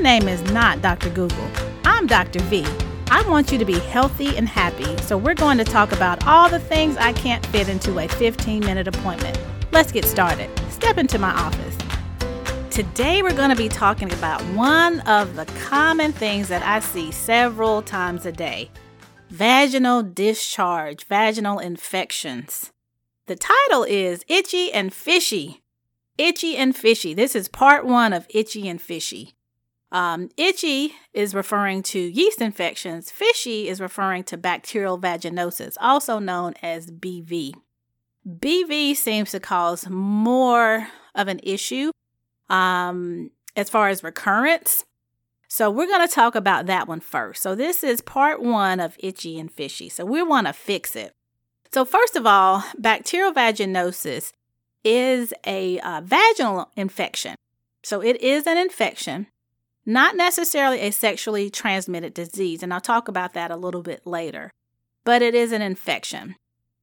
name is not Dr. Google. I'm Dr. V. I want you to be healthy and happy, so we're going to talk about all the things I can't fit into a 15 minute appointment. Let's get started. Step into my office. Today, we're going to be talking about one of the common things that I see several times a day vaginal discharge, vaginal infections. The title is Itchy and Fishy. Itchy and Fishy. This is part one of Itchy and Fishy. Um, itchy is referring to yeast infections. Fishy is referring to bacterial vaginosis, also known as BV. BV seems to cause more of an issue um, as far as recurrence. So we're going to talk about that one first. So this is part one of itchy and fishy. So we want to fix it. So first of all, bacterial vaginosis is a uh, vaginal infection. So it is an infection, not necessarily a sexually transmitted disease. And I'll talk about that a little bit later. But it is an infection.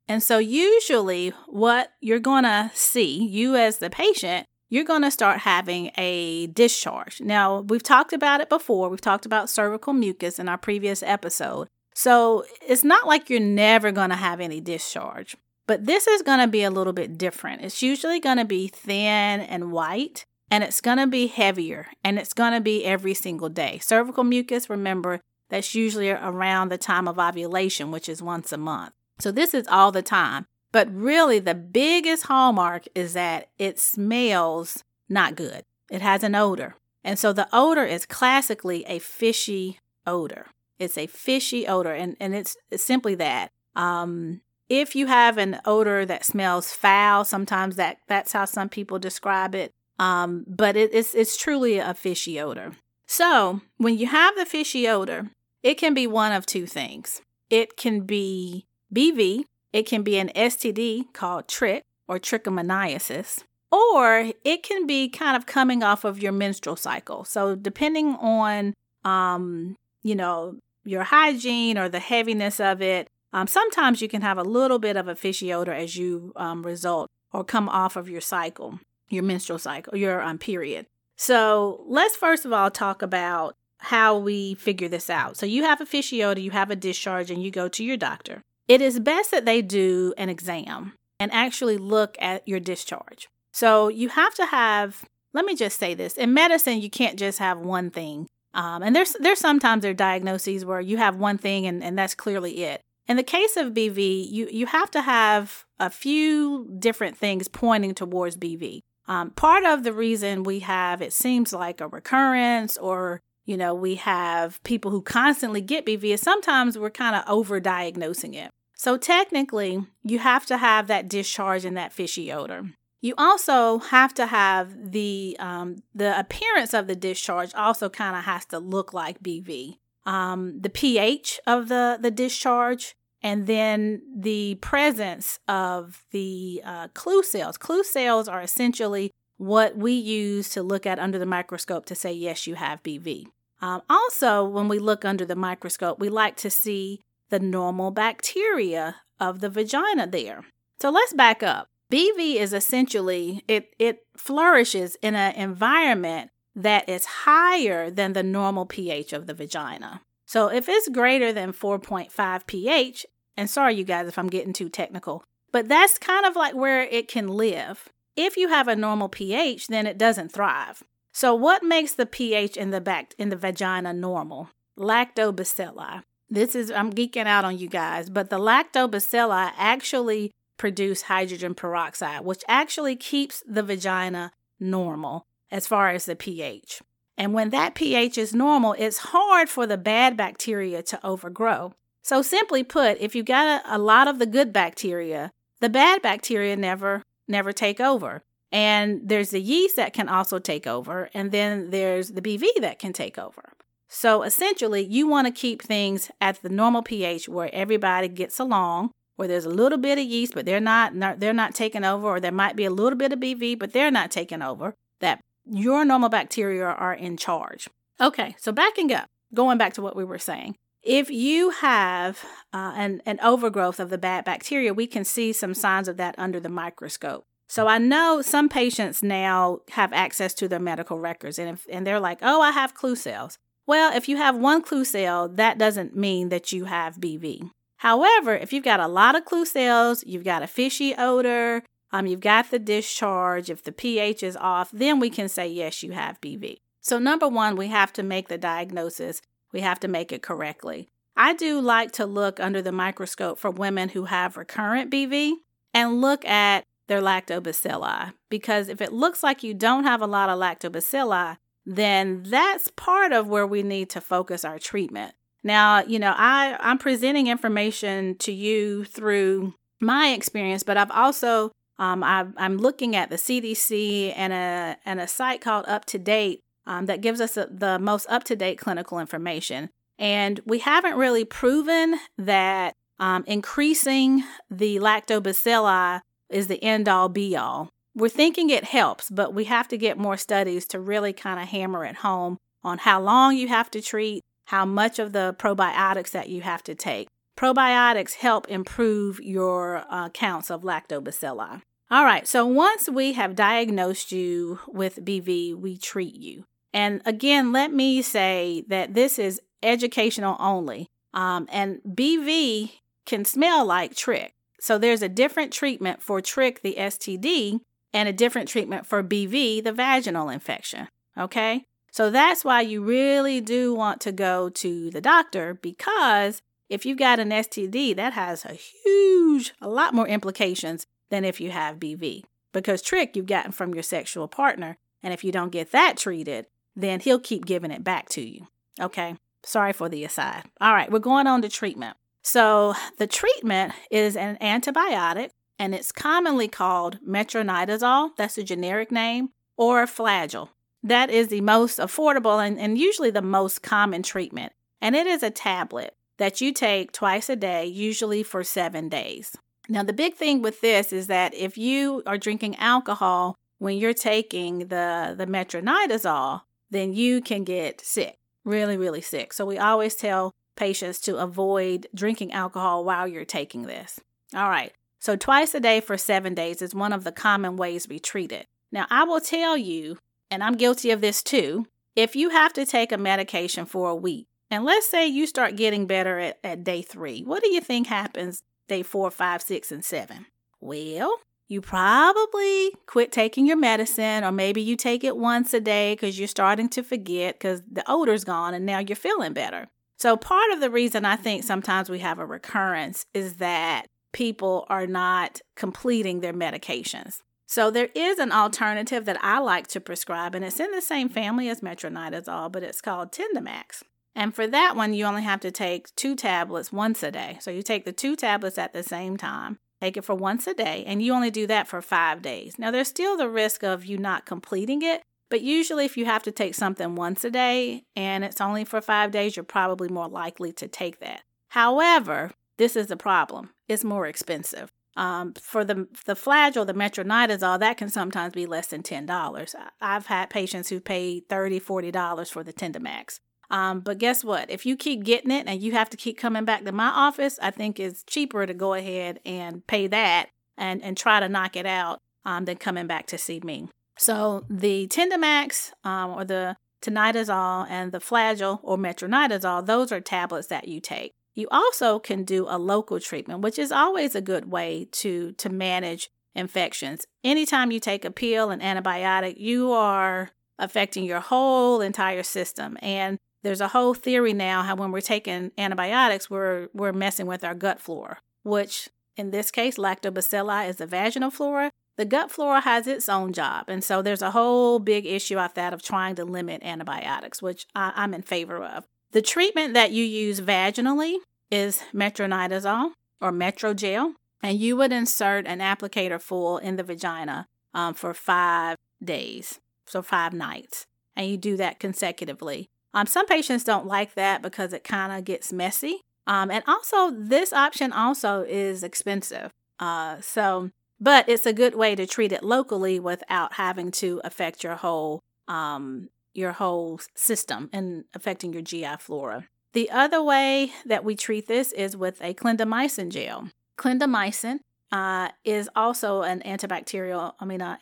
And so, usually, what you're going to see, you as the patient, you're going to start having a discharge. Now, we've talked about it before. We've talked about cervical mucus in our previous episode. So, it's not like you're never going to have any discharge, but this is going to be a little bit different. It's usually going to be thin and white, and it's going to be heavier, and it's going to be every single day. Cervical mucus, remember, that's usually around the time of ovulation, which is once a month. So this is all the time. But really, the biggest hallmark is that it smells not good. It has an odor. And so the odor is classically a fishy odor. It's a fishy odor, and, and it's, simply that. Um, if you have an odor that smells foul, sometimes that, that's how some people describe it. Um, but it, it's, it's truly a fishy odor. So when you have the fishy odor, it can be one of two things. It can be BV, it can be an STD called trich or trichomoniasis, or it can be kind of coming off of your menstrual cycle. So depending on um, you know, your hygiene or the heaviness of it, um, sometimes you can have a little bit of a fishy odor as you um, result or come off of your cycle, your menstrual cycle, your um, period. So let's first of all talk about how we figure this out. So you have a odor, you have a discharge, and you go to your doctor it is best that they do an exam and actually look at your discharge. So you have to have, let me just say this in medicine, you can't just have one thing. Um, and there's there's sometimes there are diagnoses where you have one thing and, and that's clearly it. In the case of BV, you, you have to have a few different things pointing towards BV. Um, part of the reason we have it seems like a recurrence or you know we have people who constantly get BV sometimes we're kind of over diagnosing it. So technically, you have to have that discharge and that fishy odor. You also have to have the um, the appearance of the discharge also kind of has to look like BV. Um, the pH of the the discharge, and then the presence of the uh, clue cells. Clue cells are essentially what we use to look at under the microscope to say yes, you have BV. Um, also, when we look under the microscope, we like to see the normal bacteria of the vagina there. So let's back up. BV is essentially it it flourishes in an environment that is higher than the normal pH of the vagina. So if it's greater than 4.5 pH, and sorry you guys if I'm getting too technical, but that's kind of like where it can live. If you have a normal pH, then it doesn't thrive. So what makes the pH in the back in the vagina normal? Lactobacilli. This is, I'm geeking out on you guys, but the lactobacilli actually produce hydrogen peroxide, which actually keeps the vagina normal as far as the pH. And when that pH is normal, it's hard for the bad bacteria to overgrow. So, simply put, if you got a, a lot of the good bacteria, the bad bacteria never never take over. And there's the yeast that can also take over, and then there's the BV that can take over. So essentially, you want to keep things at the normal pH where everybody gets along, where there's a little bit of yeast, but they're not, not they're not taking over, or there might be a little bit of BV, but they're not taking over. That your normal bacteria are in charge. Okay, so backing up, going back to what we were saying. If you have uh, an, an overgrowth of the bad bacteria, we can see some signs of that under the microscope. So I know some patients now have access to their medical records and, if, and they're like, oh, I have clue cells. Well, if you have one clue cell, that doesn't mean that you have BV. However, if you've got a lot of clue cells, you've got a fishy odor, um, you've got the discharge, if the pH is off, then we can say, yes, you have BV. So, number one, we have to make the diagnosis, we have to make it correctly. I do like to look under the microscope for women who have recurrent BV and look at their lactobacilli because if it looks like you don't have a lot of lactobacilli, then that's part of where we need to focus our treatment. Now, you know, I, I'm presenting information to you through my experience, but I've also um, i am looking at the CDC and a and a site called Up to Date um, that gives us a, the most up to date clinical information. And we haven't really proven that um, increasing the lactobacilli is the end all be all. We're thinking it helps, but we have to get more studies to really kind of hammer it home on how long you have to treat, how much of the probiotics that you have to take. Probiotics help improve your uh, counts of lactobacilli. All right, so once we have diagnosed you with BV, we treat you. And again, let me say that this is educational only. Um, and BV can smell like trich. So there's a different treatment for trich, the STD, and a different treatment for BV, the vaginal infection. Okay? So that's why you really do want to go to the doctor because if you've got an STD, that has a huge, a lot more implications than if you have BV. Because trich you've gotten from your sexual partner. And if you don't get that treated, then he'll keep giving it back to you. Okay? Sorry for the aside. All right, we're going on to treatment. So, the treatment is an antibiotic and it's commonly called metronidazole, that's a generic name, or flagyl. That is the most affordable and, and usually the most common treatment. And it is a tablet that you take twice a day, usually for seven days. Now, the big thing with this is that if you are drinking alcohol when you're taking the, the metronidazole, then you can get sick, really, really sick. So, we always tell patients to avoid drinking alcohol while you're taking this. All right. So, twice a day for seven days is one of the common ways we treat it. Now, I will tell you, and I'm guilty of this too, if you have to take a medication for a week, and let's say you start getting better at, at day three, what do you think happens day four, five, six, and seven? Well, you probably quit taking your medicine, or maybe you take it once a day because you're starting to forget because the odor's gone and now you're feeling better. So, part of the reason I think sometimes we have a recurrence is that people are not completing their medications. So there is an alternative that I like to prescribe, and it's in the same family as metronidazole, but it's called Tindamax. And for that one, you only have to take two tablets once a day. So you take the two tablets at the same time, take it for once a day, and you only do that for five days. Now, there's still the risk of you not completing it, but usually if you have to take something once a day and it's only for five days, you're probably more likely to take that. However, this is the problem. It's more expensive. Um, for the the flagyl, the metronidazole, that can sometimes be less than ten dollars. I've had patients who paid thirty, forty dollars for the Tindamax. Um, but guess what? If you keep getting it and you have to keep coming back to my office, I think it's cheaper to go ahead and pay that and and try to knock it out um, than coming back to see me. So the Tindamax um, or the tinidazole and the flagyl or metronidazole, those are tablets that you take. You also can do a local treatment, which is always a good way to, to manage infections. Anytime you take a pill, an antibiotic, you are affecting your whole entire system. And there's a whole theory now how when we're taking antibiotics, we're we're messing with our gut flora, which in this case, lactobacilli is the vaginal flora. The gut flora has its own job. And so there's a whole big issue out that of trying to limit antibiotics, which I, I'm in favor of. The treatment that you use vaginally is metronidazole or metrogel, and you would insert an applicator full in the vagina um, for five days, so five nights, and you do that consecutively. Um, some patients don't like that because it kind of gets messy. Um, and also, this option also is expensive. Uh, so, but it's a good way to treat it locally without having to affect your whole um, your whole system and affecting your GI flora. The other way that we treat this is with a clindamycin gel. Clindamycin uh, is also an antibacterial, I mean, an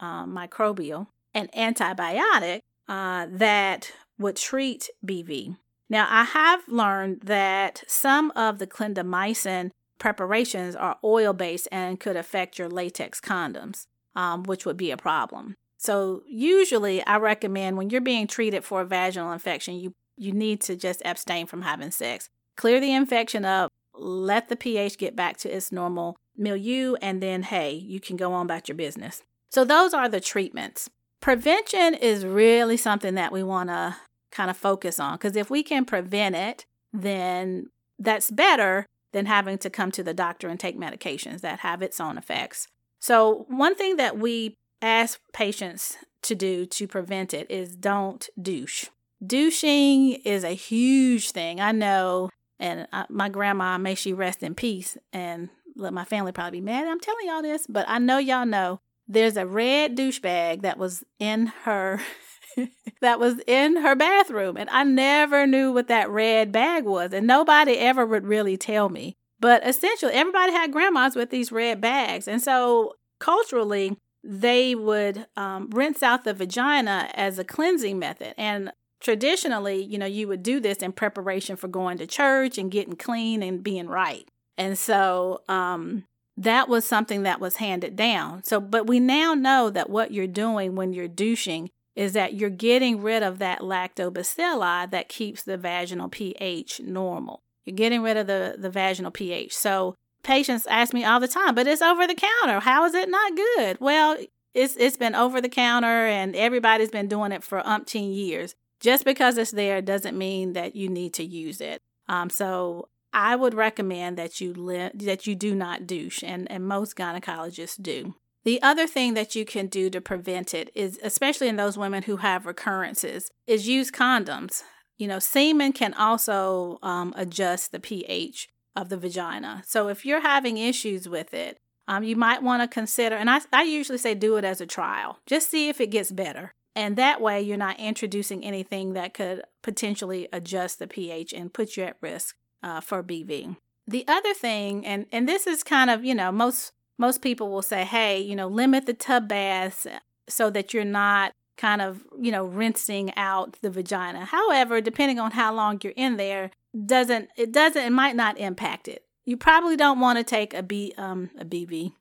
antimicrobial, an antibiotic uh, that would treat BV. Now, I have learned that some of the clindamycin preparations are oil based and could affect your latex condoms, um, which would be a problem. So, usually, I recommend when you're being treated for a vaginal infection, you, you need to just abstain from having sex. Clear the infection up, let the pH get back to its normal milieu, and then, hey, you can go on about your business. So, those are the treatments. Prevention is really something that we want to kind of focus on because if we can prevent it, then that's better than having to come to the doctor and take medications that have its own effects. So, one thing that we ask patients to do to prevent it is don't douche. Douching is a huge thing. I know, and I, my grandma, may she rest in peace, and let my family probably be mad. I'm telling y'all this, but I know y'all know there's a red douche bag that was in her that was in her bathroom. And I never knew what that red bag was. And nobody ever would really tell me. But essentially, everybody had grandmas with these red bags. And so culturally, they would um, rinse out the vagina as a cleansing method. And traditionally, you know, you would do this in preparation for going to church and getting clean and being right. And so um, that was something that was handed down. So, but we now know that what you're doing when you're douching is that you're getting rid of that lactobacilli that keeps the vaginal pH normal. You're getting rid of the, the vaginal pH. So patients ask me all the time, but it's over the counter. How is it not good? Well, it's it's been over the counter and everybody's been doing it for umpteen years. Just because it's there doesn't mean that you need to use it. Um, so I would recommend that you li- that you do not douche, and, and most gynecologists do. The other thing that you can do to prevent it is, especially in those women who have recurrences, is use condoms. You know, semen can also um, adjust the pH of the vagina. So if you're having issues with it, um, you might want to consider, and I, I usually say do it as a trial. Just see if it gets better. And that way, you're not introducing anything that could potentially adjust the pH and put you at risk uh, for BV. The other thing, and, and this is kind of, you know, most most people will say, hey, you know, limit the tub baths so that you're not kind of, you know, rinsing out the vagina. However, depending on how long you're in there, doesn't it doesn't it might not impact it. You probably don't want to take a B um a BV.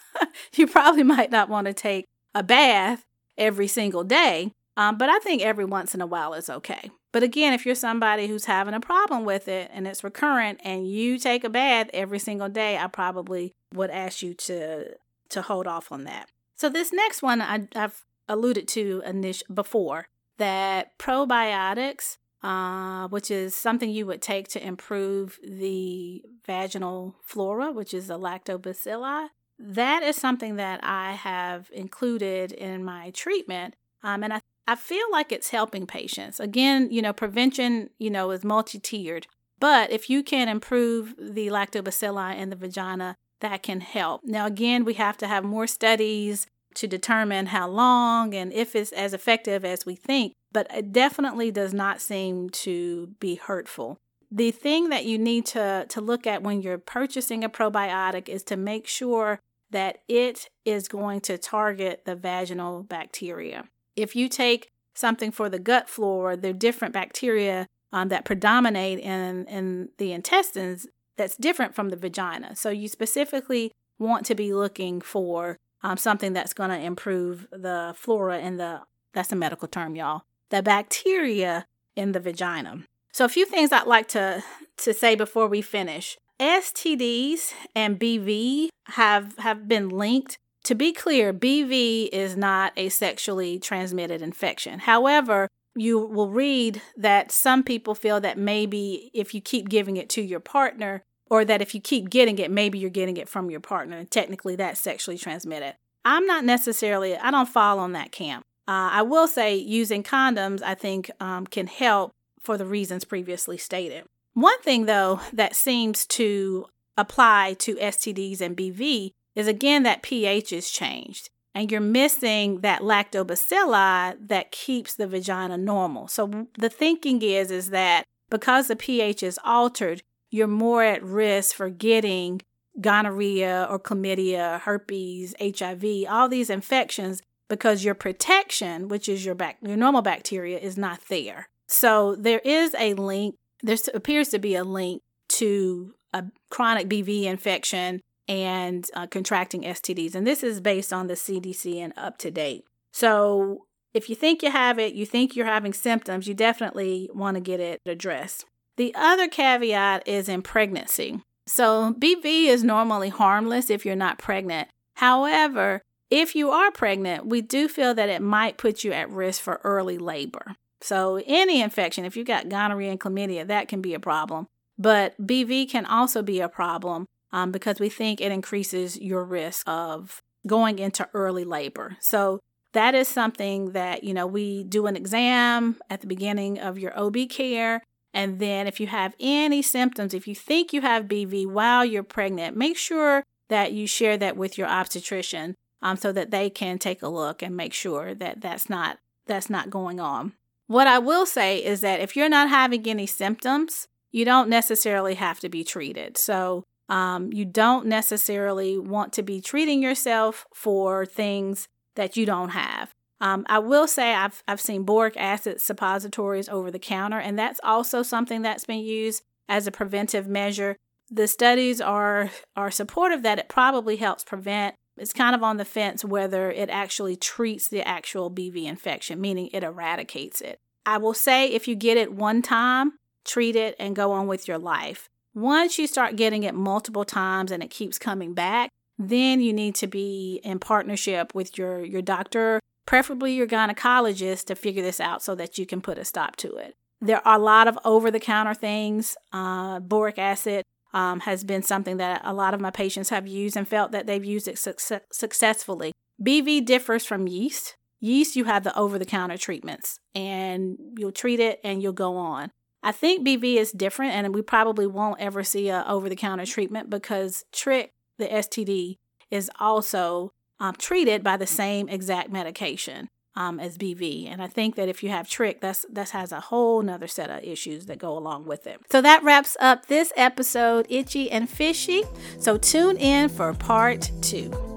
you probably might not want to take a bath every single day. Um, but I think every once in a while is okay. But again, if you're somebody who's having a problem with it and it's recurrent and you take a bath every single day, I probably would ask you to to hold off on that. So this next one I, have alluded to init- before that probiotics, uh, which is something you would take to improve the vaginal flora, which is the lactobacilli. That is something that I have included in my treatment, um, and I I feel like it's helping patients. Again, you know, prevention, you know, is multi-tiered. But if you can improve the lactobacilli in the vagina, that can help. Now, again, we have to have more studies to determine how long and if it's as effective as we think, but it definitely does not seem to be hurtful. The thing that you need to, to look at when you're purchasing a probiotic is to make sure that it is going to target the vaginal bacteria. If you take something for the gut flora, there are different bacteria um, that predominate in, in the intestines that's different from the vagina. So you specifically want to be looking for um, something that's going to improve the flora and the, that's a medical term, y'all, the bacteria in the vagina. So a few things I'd like to, to say before we finish. STDs and BV have, have been linked to be clear, BV is not a sexually transmitted infection. However, you will read that some people feel that maybe if you keep giving it to your partner, or that if you keep getting it, maybe you're getting it from your partner, and technically that's sexually transmitted. I'm not necessarily, I don't fall on that camp. Uh, I will say using condoms, I think, um, can help for the reasons previously stated. One thing, though, that seems to apply to STDs and BV is again that pH is changed and you're missing that lactobacilli that keeps the vagina normal. So the thinking is is that because the pH is altered, you're more at risk for getting gonorrhea or chlamydia, herpes, HIV, all these infections because your protection, which is your bac- your normal bacteria, is not there. So there is a link. There appears to be a link to a chronic BV infection and uh, contracting STDs, and this is based on the CDC and up to date. So if you think you have it, you think you're having symptoms, you definitely want to get it addressed. The other caveat is in pregnancy. So, BV is normally harmless if you're not pregnant. However, if you are pregnant, we do feel that it might put you at risk for early labor. So, any infection, if you've got gonorrhea and chlamydia, that can be a problem. But BV can also be a problem um, because we think it increases your risk of going into early labor. So, that is something that, you know, we do an exam at the beginning of your OB care. And then if you have any symptoms, if you think you have BV while you're pregnant, make sure that you share that with your obstetrician um, so that they can take a look and make sure that that's not that's not going on. What I will say is that if you're not having any symptoms, you don't necessarily have to be treated. So um, you don't necessarily want to be treating yourself for things that you don't have. Um, I will say I've, I've seen boric acid suppositories over the counter, and that's also something that's been used as a preventive measure. The studies are, are supportive that it probably helps prevent. It's kind of on the fence whether it actually treats the actual BV infection, meaning it eradicates it. I will say if you get it one time, treat it and go on with your life. Once you start getting it multiple times and it keeps coming back, then you need to be in partnership with your, your doctor, preferably your gynecologist, to figure this out so that you can put a stop to it. There are a lot of over the counter things. Uh, boric acid um, has been something that a lot of my patients have used and felt that they've used it su- successfully. BV differs from yeast. Yeast, you have the over the counter treatments and you'll treat it and you'll go on. I think BV is different, and we probably won't ever see a over the counter treatment because Trich the STD is also um, treated by the same exact medication um, as BV. And I think that if you have trich, that's that has a whole nother set of issues that go along with it. So that wraps up this episode, Itchy and Fishy. So tune in for part two.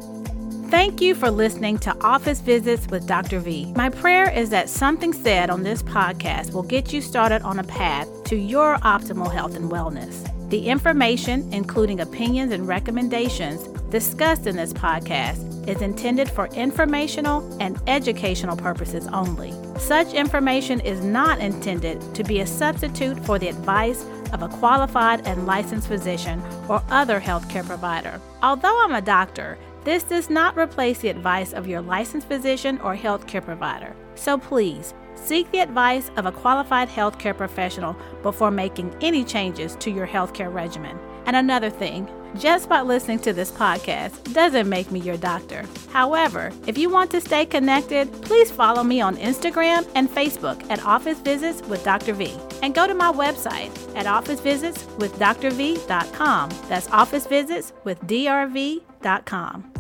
Thank you for listening to Office Visits with Dr. V. My prayer is that something said on this podcast will get you started on a path to your optimal health and wellness. The information, including opinions and recommendations discussed in this podcast, is intended for informational and educational purposes only. Such information is not intended to be a substitute for the advice of a qualified and licensed physician or other healthcare provider. Although I'm a doctor, this does not replace the advice of your licensed physician or healthcare provider. So please, Seek the advice of a qualified healthcare professional before making any changes to your healthcare regimen. And another thing, just by listening to this podcast doesn't make me your doctor. However, if you want to stay connected, please follow me on Instagram and Facebook at Office Visits with Dr. V. And go to my website at officevisitswithdrv.com. That's Office Visits with drv.com.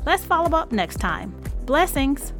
Let's follow up next time. Blessings.